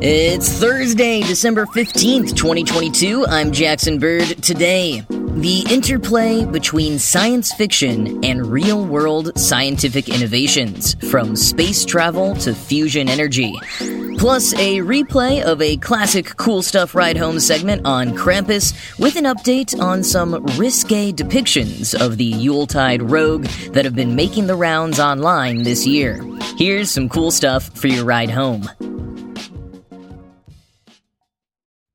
It's Thursday, December 15th, 2022. I'm Jackson Bird. Today, the interplay between science fiction and real world scientific innovations, from space travel to fusion energy. Plus, a replay of a classic Cool Stuff Ride Home segment on Krampus with an update on some risque depictions of the Yuletide rogue that have been making the rounds online this year. Here's some cool stuff for your ride home.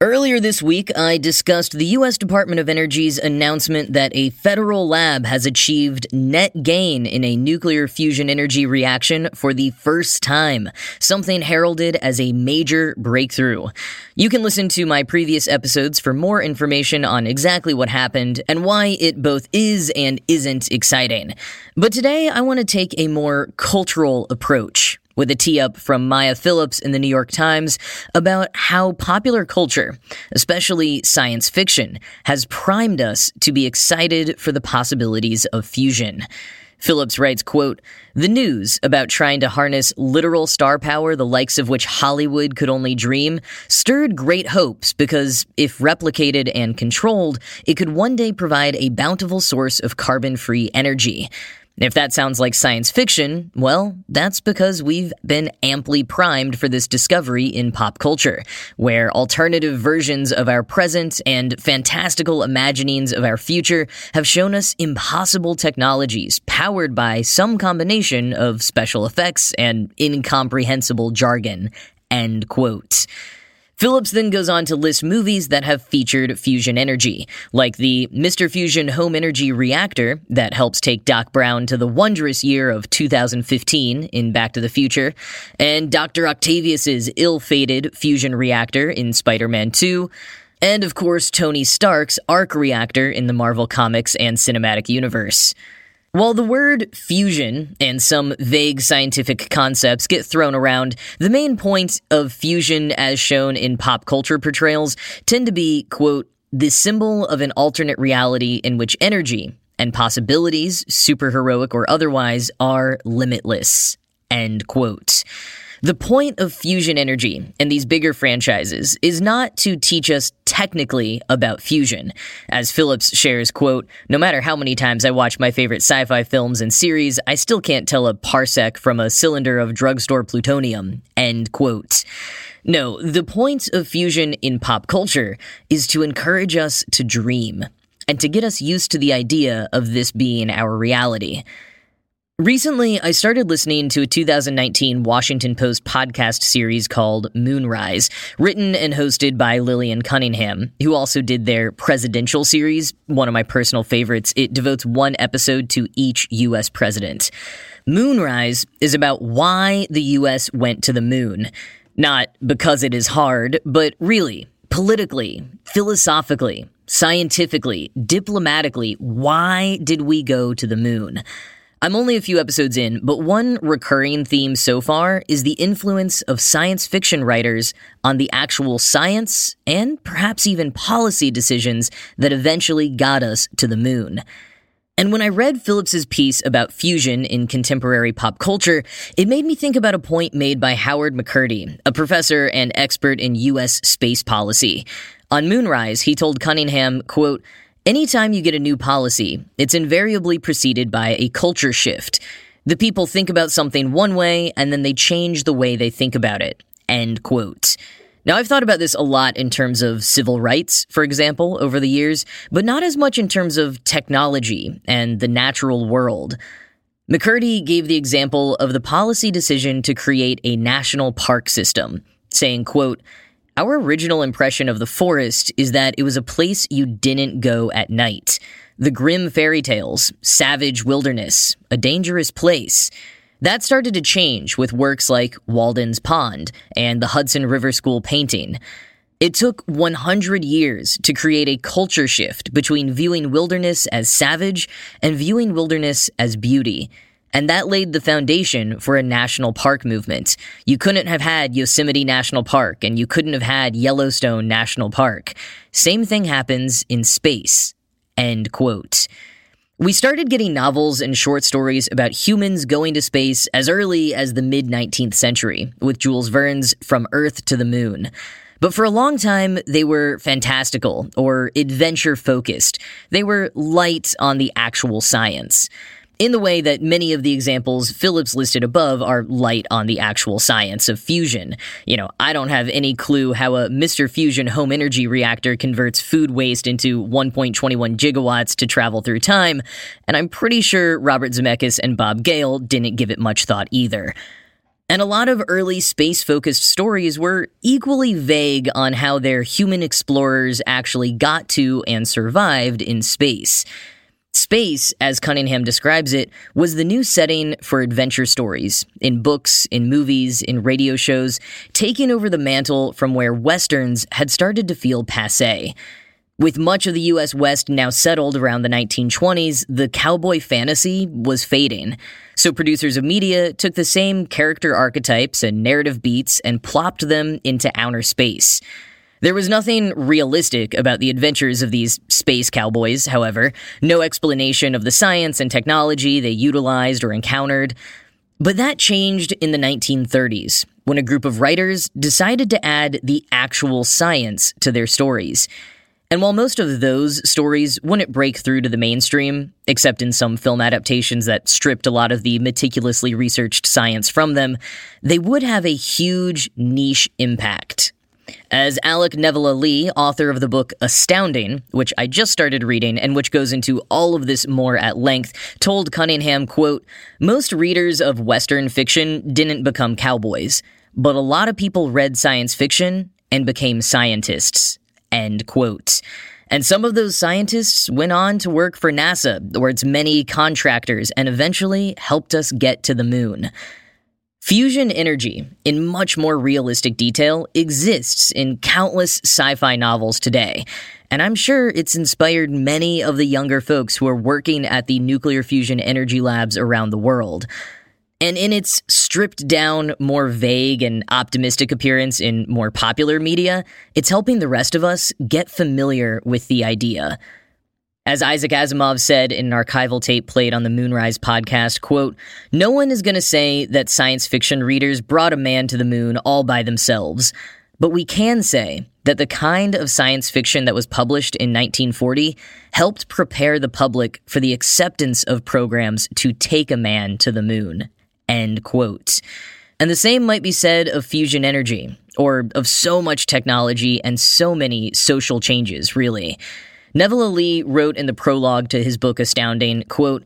Earlier this week, I discussed the U.S. Department of Energy's announcement that a federal lab has achieved net gain in a nuclear fusion energy reaction for the first time, something heralded as a major breakthrough. You can listen to my previous episodes for more information on exactly what happened and why it both is and isn't exciting. But today, I want to take a more cultural approach with a tee up from Maya Phillips in the New York Times about how popular culture, especially science fiction, has primed us to be excited for the possibilities of fusion. Phillips writes, quote, The news about trying to harness literal star power, the likes of which Hollywood could only dream, stirred great hopes because if replicated and controlled, it could one day provide a bountiful source of carbon free energy. If that sounds like science fiction, well, that's because we've been amply primed for this discovery in pop culture, where alternative versions of our present and fantastical imaginings of our future have shown us impossible technologies powered by some combination of special effects and incomprehensible jargon. End quote. Phillips then goes on to list movies that have featured fusion energy, like the Mr. Fusion Home Energy Reactor that helps take Doc Brown to the wondrous year of 2015 in Back to the Future, and Dr. Octavius's ill-fated fusion reactor in Spider-Man 2, and of course Tony Stark's arc reactor in the Marvel Comics and Cinematic Universe. While the word fusion and some vague scientific concepts get thrown around, the main point of fusion as shown in pop culture portrayals tend to be, quote, the symbol of an alternate reality in which energy and possibilities, superheroic or otherwise, are limitless, end quote. The point of fusion energy and these bigger franchises is not to teach us technically about fusion. As Phillips shares, quote, no matter how many times I watch my favorite sci-fi films and series, I still can't tell a parsec from a cylinder of drugstore plutonium, end quote. No, the point of fusion in pop culture is to encourage us to dream and to get us used to the idea of this being our reality. Recently, I started listening to a 2019 Washington Post podcast series called Moonrise, written and hosted by Lillian Cunningham, who also did their presidential series, one of my personal favorites. It devotes one episode to each U.S. president. Moonrise is about why the U.S. went to the moon. Not because it is hard, but really, politically, philosophically, scientifically, diplomatically, why did we go to the moon? I'm only a few episodes in, but one recurring theme so far is the influence of science fiction writers on the actual science and perhaps even policy decisions that eventually got us to the moon. And when I read Phillips's piece about fusion in contemporary pop culture, it made me think about a point made by Howard McCurdy, a professor and expert in US space policy. On Moonrise, he told Cunningham, quote, Anytime you get a new policy, it's invariably preceded by a culture shift. The people think about something one way, and then they change the way they think about it. End quote. Now, I've thought about this a lot in terms of civil rights, for example, over the years, but not as much in terms of technology and the natural world. McCurdy gave the example of the policy decision to create a national park system, saying, quote, our original impression of the forest is that it was a place you didn't go at night. the Grimm fairy tales, savage wilderness, a dangerous place. That started to change with works like Walden's Pond and the Hudson River School painting. It took 100 years to create a culture shift between viewing wilderness as savage and viewing wilderness as beauty. And that laid the foundation for a national park movement. You couldn't have had Yosemite National Park and you couldn't have had Yellowstone National Park. Same thing happens in space. End quote. We started getting novels and short stories about humans going to space as early as the mid 19th century, with Jules Verne's From Earth to the Moon. But for a long time, they were fantastical or adventure focused. They were light on the actual science in the way that many of the examples Phillips listed above are light on the actual science of fusion. You know, I don't have any clue how a Mr. Fusion home energy reactor converts food waste into 1.21 gigawatts to travel through time, and I'm pretty sure Robert Zemeckis and Bob Gale didn't give it much thought either. And a lot of early space focused stories were equally vague on how their human explorers actually got to and survived in space. Space, as Cunningham describes it, was the new setting for adventure stories, in books, in movies, in radio shows, taking over the mantle from where westerns had started to feel passe. With much of the US West now settled around the 1920s, the cowboy fantasy was fading. So producers of media took the same character archetypes and narrative beats and plopped them into outer space. There was nothing realistic about the adventures of these space cowboys, however, no explanation of the science and technology they utilized or encountered. But that changed in the 1930s, when a group of writers decided to add the actual science to their stories. And while most of those stories wouldn't break through to the mainstream, except in some film adaptations that stripped a lot of the meticulously researched science from them, they would have a huge niche impact. As Alec Nevala-Lee, author of the book Astounding, which I just started reading and which goes into all of this more at length, told Cunningham, quote, Most readers of Western fiction didn't become cowboys, but a lot of people read science fiction and became scientists, end quote. And some of those scientists went on to work for NASA or its many contractors and eventually helped us get to the moon. Fusion energy, in much more realistic detail, exists in countless sci fi novels today, and I'm sure it's inspired many of the younger folks who are working at the nuclear fusion energy labs around the world. And in its stripped down, more vague and optimistic appearance in more popular media, it's helping the rest of us get familiar with the idea. As Isaac Asimov said in an archival tape played on the Moonrise podcast, quote, No one is going to say that science fiction readers brought a man to the moon all by themselves, but we can say that the kind of science fiction that was published in 1940 helped prepare the public for the acceptance of programs to take a man to the moon. End quote. And the same might be said of fusion energy, or of so much technology and so many social changes, really. Nevala-Lee wrote in the prologue to his book Astounding, quote,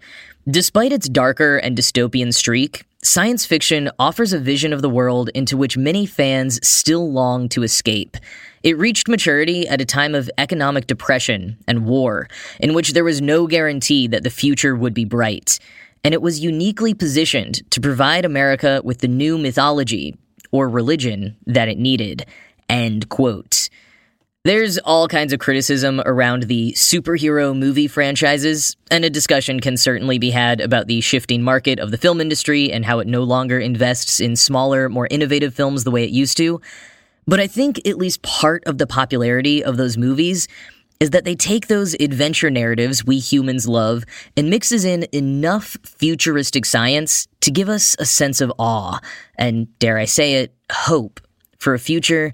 Despite its darker and dystopian streak, science fiction offers a vision of the world into which many fans still long to escape. It reached maturity at a time of economic depression and war, in which there was no guarantee that the future would be bright. And it was uniquely positioned to provide America with the new mythology, or religion, that it needed. End quote. There's all kinds of criticism around the superhero movie franchises, and a discussion can certainly be had about the shifting market of the film industry and how it no longer invests in smaller, more innovative films the way it used to. But I think at least part of the popularity of those movies is that they take those adventure narratives we humans love and mixes in enough futuristic science to give us a sense of awe and, dare I say it, hope for a future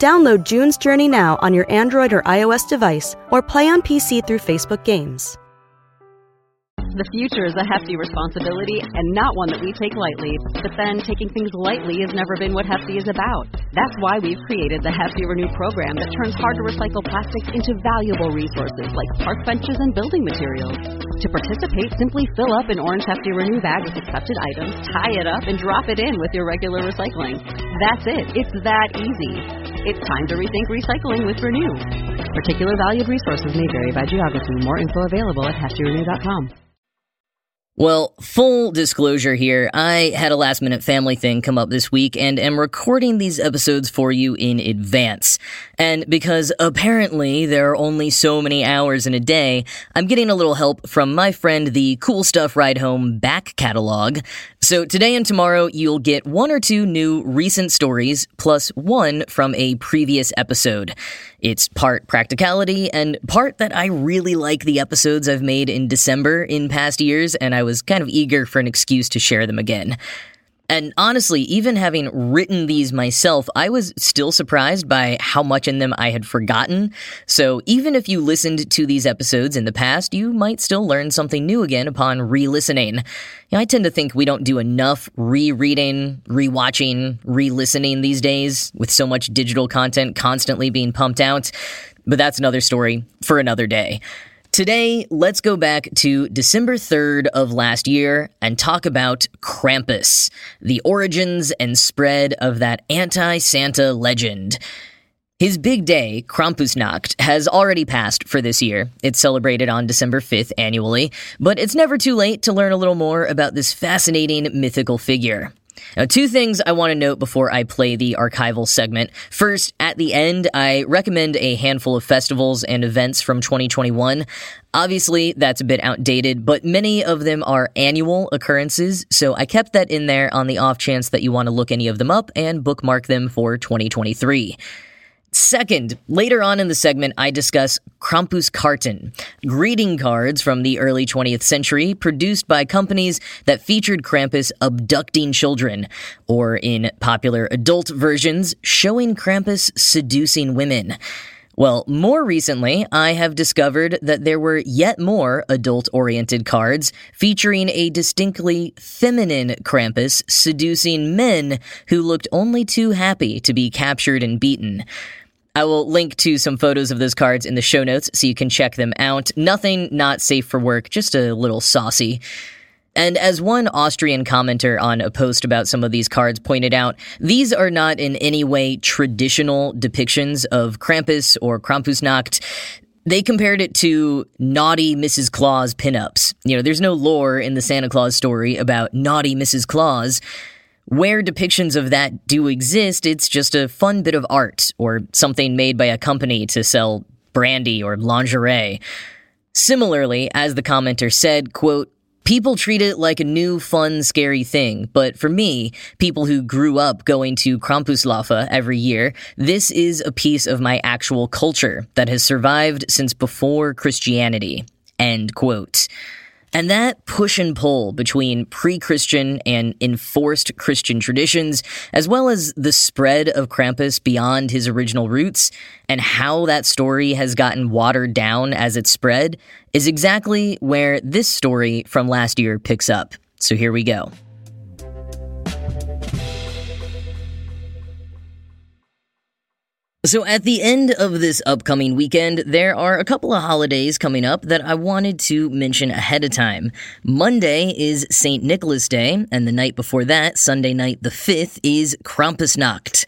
Download June's Journey now on your Android or iOS device or play on PC through Facebook Games. The future is a hefty responsibility and not one that we take lightly. But then, taking things lightly has never been what Hefty is about. That's why we've created the Hefty Renew program that turns hard to recycle plastics into valuable resources like park benches and building materials. To participate, simply fill up an orange Hefty Renew bag with accepted items, tie it up, and drop it in with your regular recycling. That's it. It's that easy. It's time to rethink recycling with Renew. Particular valued resources may vary by geography. More info available at heftyrenew.com. Well, full disclosure here, I had a last minute family thing come up this week and am recording these episodes for you in advance. And because apparently there are only so many hours in a day, I'm getting a little help from my friend, the Cool Stuff Ride Home back catalog. So today and tomorrow, you'll get one or two new recent stories, plus one from a previous episode. It's part practicality and part that I really like the episodes I've made in December in past years, and I was kind of eager for an excuse to share them again. And honestly, even having written these myself, I was still surprised by how much in them I had forgotten. So even if you listened to these episodes in the past, you might still learn something new again upon re listening. I tend to think we don't do enough rereading, rewatching, re listening these days with so much digital content constantly being pumped out. But that's another story for another day. Today, let's go back to December 3rd of last year and talk about Krampus, the origins and spread of that anti Santa legend. His big day, Krampusnacht, has already passed for this year. It's celebrated on December 5th annually, but it's never too late to learn a little more about this fascinating mythical figure. Now, two things I want to note before I play the archival segment. First, at the end, I recommend a handful of festivals and events from 2021. Obviously, that's a bit outdated, but many of them are annual occurrences, so I kept that in there on the off chance that you want to look any of them up and bookmark them for 2023. Second, later on in the segment, I discuss Krampuskarten, greeting cards from the early 20th century produced by companies that featured Krampus abducting children, or in popular adult versions, showing Krampus seducing women. Well, more recently, I have discovered that there were yet more adult oriented cards featuring a distinctly feminine Krampus seducing men who looked only too happy to be captured and beaten. I will link to some photos of those cards in the show notes so you can check them out. Nothing not safe for work, just a little saucy. And as one Austrian commenter on a post about some of these cards pointed out, these are not in any way traditional depictions of Krampus or Krampusnacht. They compared it to naughty Mrs. Claus pinups. You know, there's no lore in the Santa Claus story about naughty Mrs. Claus. Where depictions of that do exist, it's just a fun bit of art or something made by a company to sell brandy or lingerie. Similarly, as the commenter said, quote, People treat it like a new, fun, scary thing, but for me, people who grew up going to Krampuslaufe every year, this is a piece of my actual culture that has survived since before Christianity. End quote. And that push and pull between pre Christian and enforced Christian traditions, as well as the spread of Krampus beyond his original roots, and how that story has gotten watered down as it spread, is exactly where this story from last year picks up. So here we go. So, at the end of this upcoming weekend, there are a couple of holidays coming up that I wanted to mention ahead of time. Monday is St. Nicholas Day, and the night before that, Sunday night the 5th, is Krampusnacht.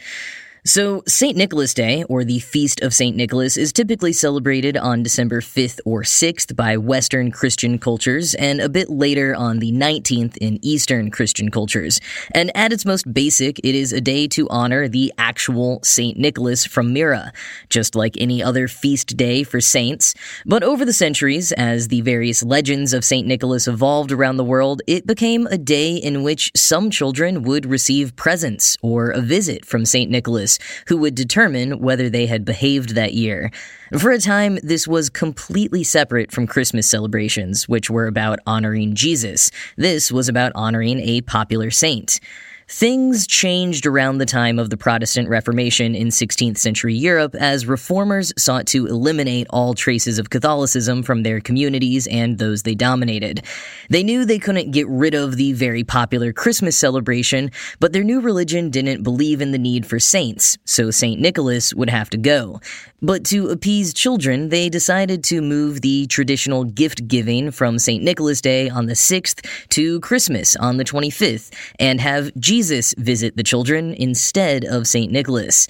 So, St. Nicholas Day, or the Feast of St. Nicholas, is typically celebrated on December 5th or 6th by Western Christian cultures, and a bit later on the 19th in Eastern Christian cultures. And at its most basic, it is a day to honor the actual St. Nicholas from Myra, just like any other feast day for saints. But over the centuries, as the various legends of St. Nicholas evolved around the world, it became a day in which some children would receive presents or a visit from St. Nicholas who would determine whether they had behaved that year. For a time, this was completely separate from Christmas celebrations, which were about honoring Jesus. This was about honoring a popular saint. Things changed around the time of the Protestant Reformation in 16th century Europe as reformers sought to eliminate all traces of Catholicism from their communities and those they dominated. They knew they couldn't get rid of the very popular Christmas celebration, but their new religion didn't believe in the need for saints, so St. Nicholas would have to go. But to appease children, they decided to move the traditional gift giving from St. Nicholas Day on the 6th to Christmas on the 25th and have Jesus visit the children instead of St. Nicholas.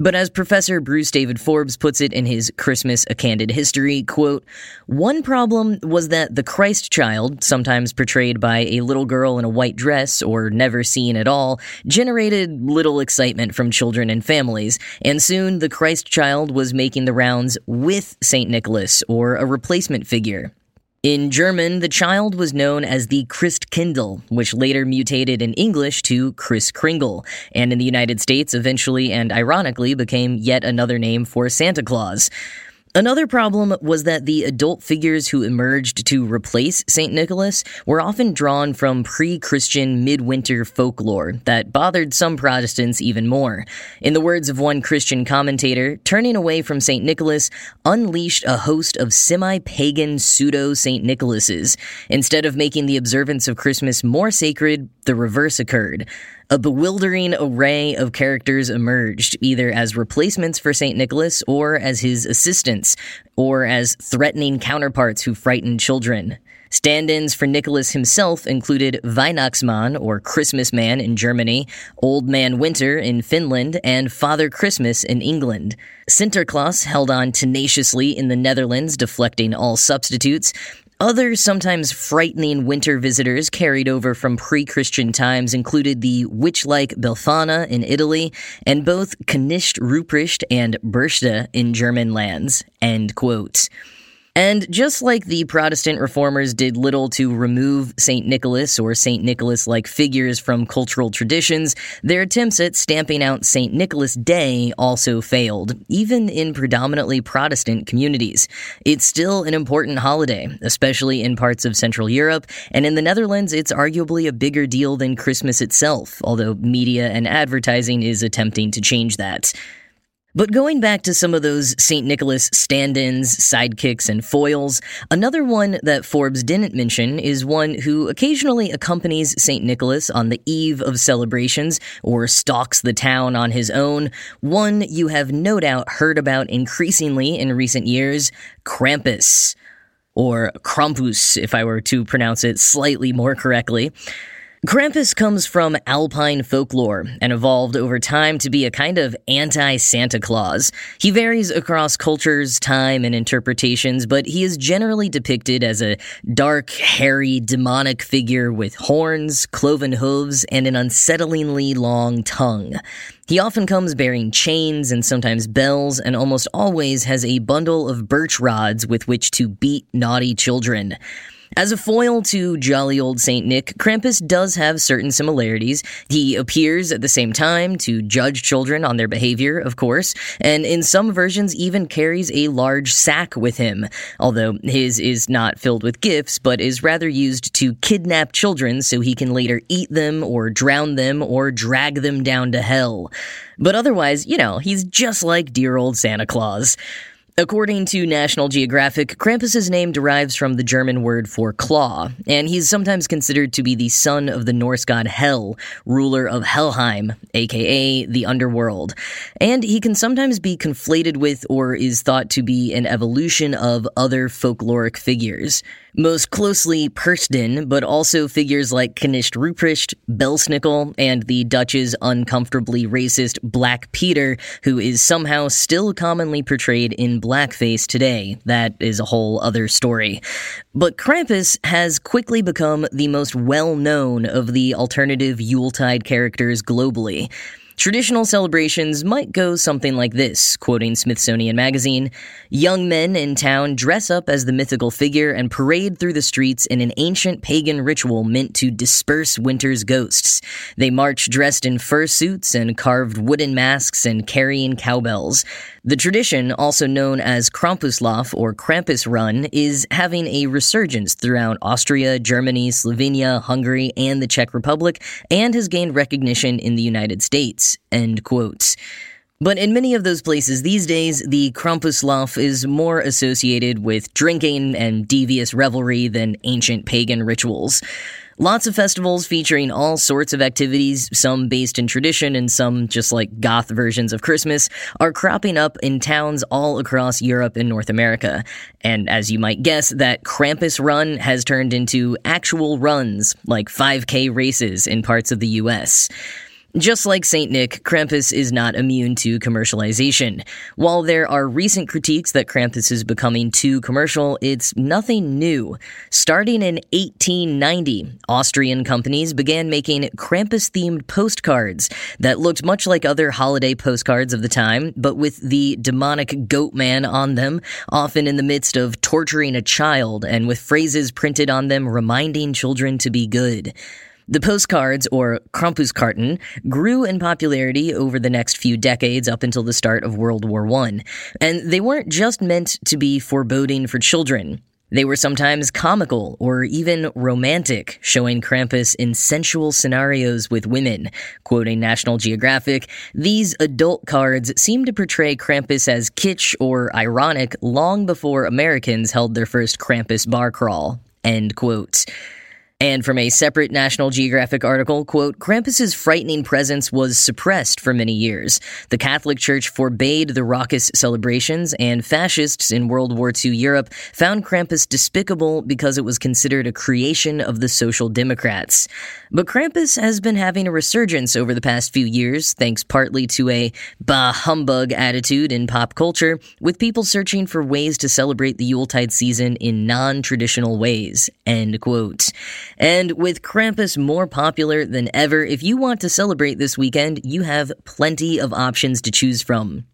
But as Professor Bruce David Forbes puts it in his Christmas A Candid History, quote, one problem was that the Christ child, sometimes portrayed by a little girl in a white dress or never seen at all, generated little excitement from children and families, and soon the Christ child was making the rounds with St. Nicholas or a replacement figure. In German, the child was known as the Christkindl, which later mutated in English to Kris Kringle, and in the United States eventually and ironically became yet another name for Santa Claus. Another problem was that the adult figures who emerged to replace St. Nicholas were often drawn from pre Christian midwinter folklore that bothered some Protestants even more. In the words of one Christian commentator, turning away from St. Nicholas unleashed a host of semi pagan pseudo St. Nicholases. Instead of making the observance of Christmas more sacred, the reverse occurred. A bewildering array of characters emerged, either as replacements for St. Nicholas or as his assistants, or as threatening counterparts who frightened children. Stand ins for Nicholas himself included Weihnachtsmann, or Christmas Man in Germany, Old Man Winter in Finland, and Father Christmas in England. Sinterklaas held on tenaciously in the Netherlands, deflecting all substitutes, other sometimes frightening winter visitors carried over from pre Christian times included the witch like Belfana in Italy and both Knecht Ruprecht and Berchta in German lands. End quote. And just like the Protestant reformers did little to remove St. Nicholas or St. Nicholas like figures from cultural traditions, their attempts at stamping out St. Nicholas Day also failed, even in predominantly Protestant communities. It's still an important holiday, especially in parts of Central Europe, and in the Netherlands, it's arguably a bigger deal than Christmas itself, although media and advertising is attempting to change that. But going back to some of those St. Nicholas stand ins, sidekicks, and foils, another one that Forbes didn't mention is one who occasionally accompanies St. Nicholas on the eve of celebrations or stalks the town on his own. One you have no doubt heard about increasingly in recent years Krampus. Or Krampus, if I were to pronounce it slightly more correctly. Krampus comes from Alpine folklore and evolved over time to be a kind of anti Santa Claus. He varies across cultures, time, and interpretations, but he is generally depicted as a dark, hairy, demonic figure with horns, cloven hooves, and an unsettlingly long tongue. He often comes bearing chains and sometimes bells, and almost always has a bundle of birch rods with which to beat naughty children. As a foil to jolly old Saint Nick, Krampus does have certain similarities. He appears at the same time to judge children on their behavior, of course, and in some versions even carries a large sack with him, although his is not filled with gifts, but is rather used to kidnap children so he can later eat them or drown them or drag them down to hell. But otherwise, you know, he's just like dear old Santa Claus. According to National Geographic, Krampus's name derives from the German word for claw, and he's sometimes considered to be the son of the Norse god Hel, ruler of Helheim, aka the underworld. And he can sometimes be conflated with or is thought to be an evolution of other folkloric figures most closely Perchten, but also figures like Knecht Ruprecht, Belsnickel, and the Dutch's uncomfortably racist Black Peter, who is somehow still commonly portrayed in blackface today. That is a whole other story. But Krampus has quickly become the most well known of the alternative Yuletide characters globally. Traditional celebrations might go something like this, quoting Smithsonian Magazine Young men in town dress up as the mythical figure and parade through the streets in an ancient pagan ritual meant to disperse winter's ghosts. They march dressed in fur suits and carved wooden masks and carrying cowbells. The tradition, also known as Krampuslauf or Krampus Run, is having a resurgence throughout Austria, Germany, Slovenia, Hungary, and the Czech Republic, and has gained recognition in the United States. End quotes. But in many of those places these days, the Krampuslauf is more associated with drinking and devious revelry than ancient pagan rituals. Lots of festivals featuring all sorts of activities, some based in tradition and some just like goth versions of Christmas, are cropping up in towns all across Europe and North America. And as you might guess, that Krampus run has turned into actual runs, like 5K races in parts of the US. Just like St. Nick, Krampus is not immune to commercialization. While there are recent critiques that Krampus is becoming too commercial, it's nothing new. Starting in 1890, Austrian companies began making Krampus themed postcards that looked much like other holiday postcards of the time, but with the demonic goat man on them, often in the midst of torturing a child and with phrases printed on them reminding children to be good. The postcards, or Krampuskarten, grew in popularity over the next few decades up until the start of World War I, and they weren't just meant to be foreboding for children. They were sometimes comical or even romantic, showing Krampus in sensual scenarios with women. Quoting National Geographic, these adult cards seem to portray Krampus as kitsch or ironic long before Americans held their first Krampus bar crawl. End quote. And from a separate National Geographic article, quote, Krampus's frightening presence was suppressed for many years. The Catholic Church forbade the raucous celebrations, and fascists in World War II Europe found Krampus despicable because it was considered a creation of the Social Democrats. But Krampus has been having a resurgence over the past few years, thanks partly to a bah humbug attitude in pop culture, with people searching for ways to celebrate the Yuletide season in non-traditional ways. End quote. And with Krampus more popular than ever, if you want to celebrate this weekend, you have plenty of options to choose from.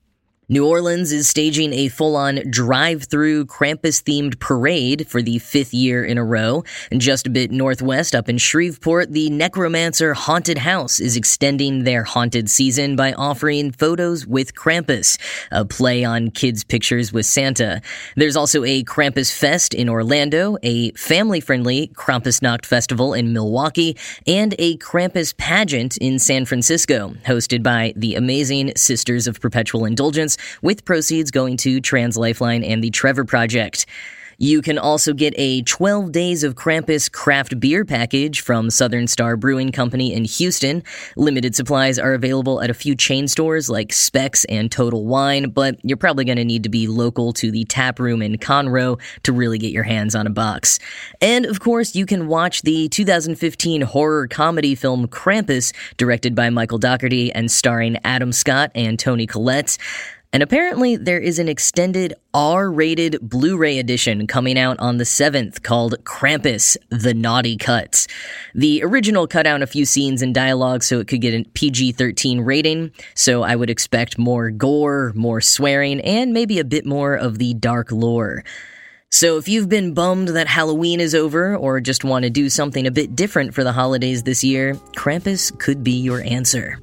New Orleans is staging a full on drive through Krampus themed parade for the fifth year in a row. And just a bit northwest up in Shreveport, the Necromanor Haunted House is extending their haunted season by offering photos with Krampus, a play on kids' pictures with Santa. There's also a Krampus Fest in Orlando, a family friendly Krampusnacht festival in Milwaukee, and a Krampus pageant in San Francisco, hosted by the amazing Sisters of Perpetual Indulgence with proceeds going to Trans Lifeline and the Trevor Project. You can also get a 12 Days of Krampus craft beer package from Southern Star Brewing Company in Houston. Limited supplies are available at a few chain stores like Specs and Total Wine, but you're probably going to need to be local to the tap room in Conroe to really get your hands on a box. And of course, you can watch the 2015 horror comedy film Krampus, directed by Michael Dougherty and starring Adam Scott and Toni Collette. And apparently, there is an extended R rated Blu ray edition coming out on the 7th called Krampus The Naughty Cuts. The original cut out a few scenes and dialogue so it could get a PG 13 rating, so I would expect more gore, more swearing, and maybe a bit more of the dark lore. So if you've been bummed that Halloween is over or just want to do something a bit different for the holidays this year, Krampus could be your answer.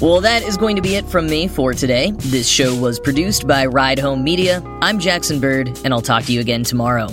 Well, that is going to be it from me for today. This show was produced by Ride Home Media. I'm Jackson Bird, and I'll talk to you again tomorrow.